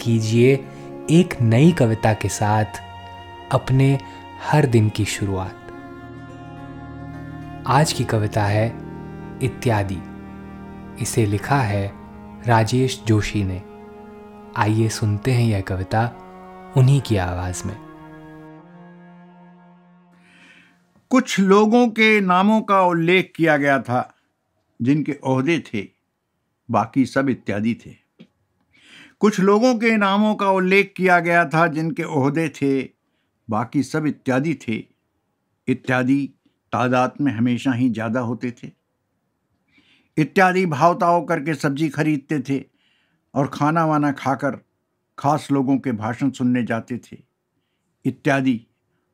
कीजिए एक नई कविता के साथ अपने हर दिन की शुरुआत। आज की कविता है इत्यादि। इसे लिखा है राजेश जोशी ने। आइए सुनते हैं यह कविता उन्हीं की आवाज़ में। कुछ लोगों के नामों का उल्लेख किया गया था, जिनके ओहदे थे, बाकी सब इत्यादि थे। कुछ लोगों के नामों का उल्लेख किया गया था, जिनके ओहदे थे, बाकी सब इत्यादि थे। इत्यादि तादाद में हमेशा ही ज़्यादा होते थे। इत्यादि भावताओं करके सब्ज़ी खरीदते थे और खाना वाना खाकर खास लोगों के भाषण सुनने जाते थे। इत्यादि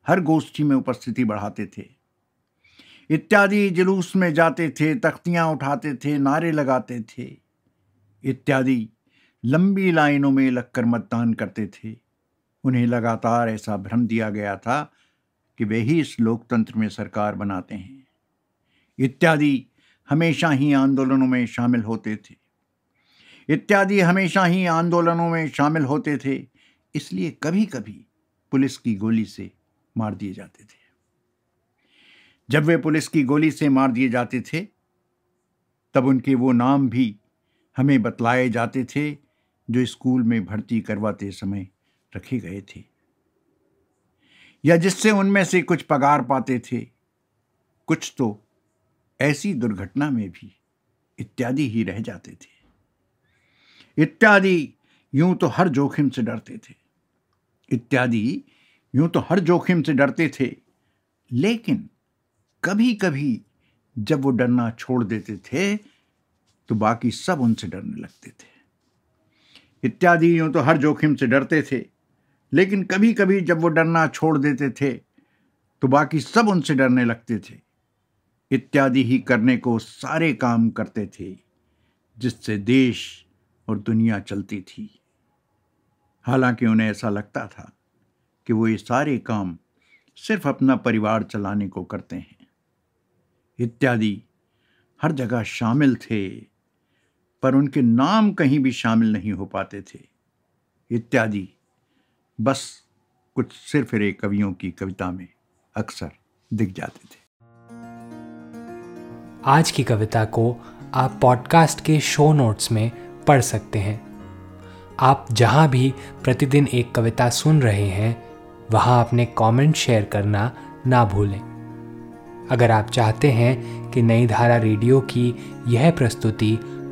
हर गोष्ठी में उपस्थिति बढ़ाते थे। इत्यादि जुलूस में जाते थे, तख्तियाँ उठाते थे, नारे लगाते थे। इत्यादि लंबी लाइनों में लगकर मतदान करते थे। उन्हें लगातार ऐसा भ्रम दिया गया था कि वे ही इस लोकतंत्र में सरकार बनाते हैं। इत्यादि हमेशा ही आंदोलनों में शामिल होते थे। इत्यादि हमेशा ही आंदोलनों में शामिल होते थे, इसलिए कभी कभी पुलिस की गोली से मार दिए जाते थे। जब वे पुलिस की गोली से मार दिए जाते थे, तब उनके वो नाम भी हमें बतलाए जाते थे जो स्कूल में भर्ती करवाते समय रखे गए थे। या जिससे उनमें से कुछ पगार पाते थे। कुछ तो ऐसी दुर्घटना में भी इत्यादि ही रह जाते थे। इत्यादि यूँ तो हर जोखिम से डरते थे। इत्यादि यूँ तो हर जोखिम से डरते थे। लेकिन कभी कभी जब वो डरना छोड़ देते थे तो बाकी सब उनसे डरने लगते थे। इत्यादि यूँ तो हर जोखिम से डरते थे। लेकिन कभी कभी जब वो डरना छोड़ देते थे तो बाकी सब उनसे डरने लगते थे। इत्यादि ही करने को सारे काम करते थे, जिससे देश और दुनिया चलती थी। हालाँकि उन्हें ऐसा लगता था कि वो ये सारे काम सिर्फ़ अपना परिवार चलाने को करते हैं। इत्यादि हर जगह शामिल थे पर उनके नाम कहीं भी शामिल नहीं हो पाते थे। इत्यादि। बस कुछ सिर्फ़ रे कवियों की कविता में अक्सर दिख जाते थे। आज की कविता को आप पॉडकास्ट के शो नोट्स में पढ़ सकते हैं। आप जहाँ भी प्रतिदिन एक कविता सुन रहे हैं, वहाँ अपने कमेंट शेयर करना ना भूलें। अगर आप चाहते हैं कि नई धारा रेडियो की यह प्रस्तुति